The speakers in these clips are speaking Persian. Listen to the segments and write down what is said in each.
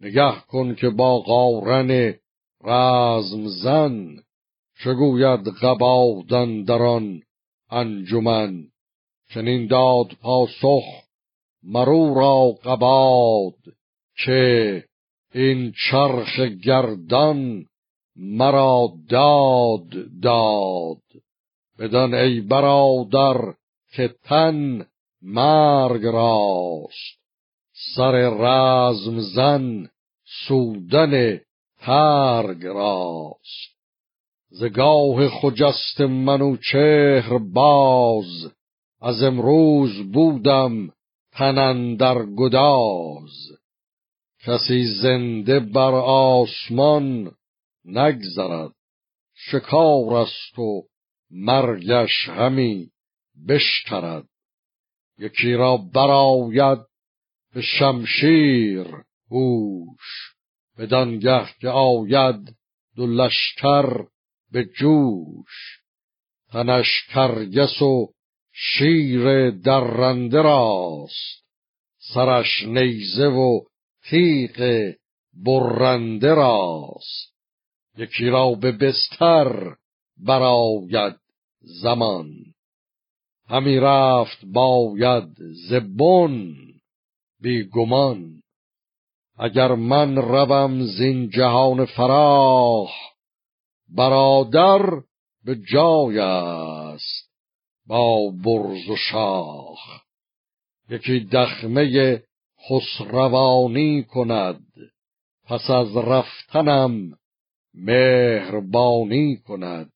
نگه کن که با قارن رزم زن چگوید قبادن در آن انجمن. چنین داد پاسخ مرو را قباد که این چرخ گردان مرا داد داد. بدان ای برادر که تن مرگ راست. سر رزم زن سودن ترگ راست زگاه خجست منوچهر باز از امروز بودم تنن در گداز. کسی زنده بر آسمان نگذرد شکار است و مرگش همی بشترد. یکی را براید به شمشیر هوش بدانگه که آید دو لشکر به جوش. تنش کرگس و شیر درنده راست سرش نیزه و تیغ برنده راست. یکی را به بستر براید زمان همی رفت باید زبون بی گمان. اگر من روم زین جهان فراخ برادر به جای است با برز و شاخ. یکی دخمه خسروانی کند پس از رفتنم مهربانی کند.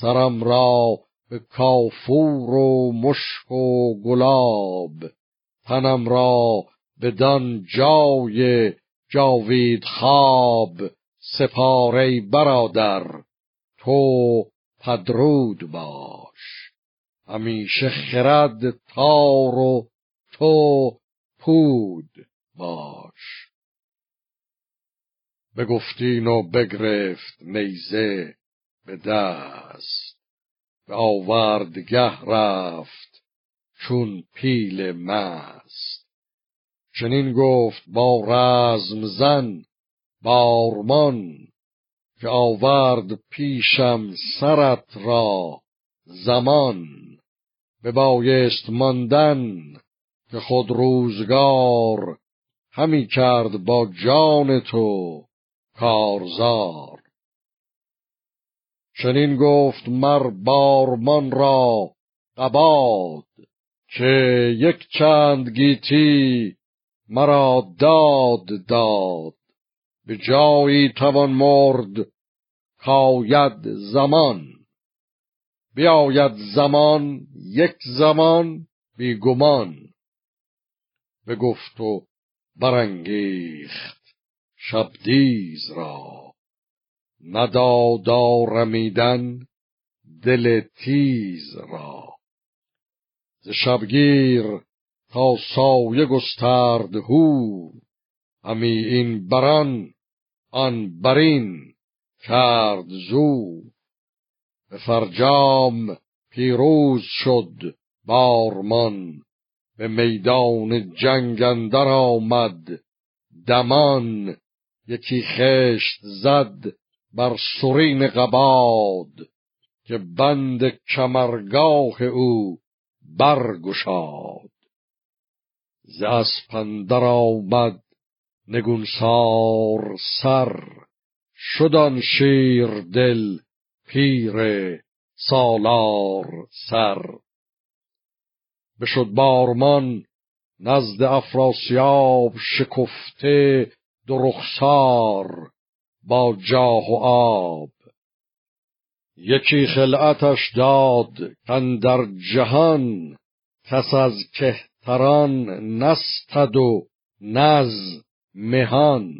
سرم را به کافور و مشک و گلاب تنم را بدان جای جاوید خواب سپاره برادر تو پدرود باش. همیشه خرد تار و تو پود باش. بگفتین و بگرفت نیزه به دست به آوردگه رفت چون پیل مست. چنین گفت با رزم زن بارمان که آورد پیشم سرت را زمان. ببایست ماندن که خود روزگار همی کرد با جان تو کارزار. چنین گفت مر بارمان را قباد. که یک چند گیتی مرا داد داد. به جایی توان مرد کاید زمان. بیاید زمان یک زمان بیگمان گفت و برانگیخت شبدیز را. ندادا رمیدن دل تیز را. ز شبگیر تا سایه گسترد هو. همی این بران آن برین کرد زو. به فرجام پیروز شد بارمان به میدان جنگ اندر آمد دمان. یکی خشت زد بر سرین قباد که بند کمرگاه او برگشاد. ز اسپندر آمد نگونسار سر شدان شیر دل پیر سالار سر. بشد بارمان نزد افراسیاب شکفته دو رخسار با جاه و آب. یکی خلعتش داد در جهان کس از کهتران نستد و نز مهان.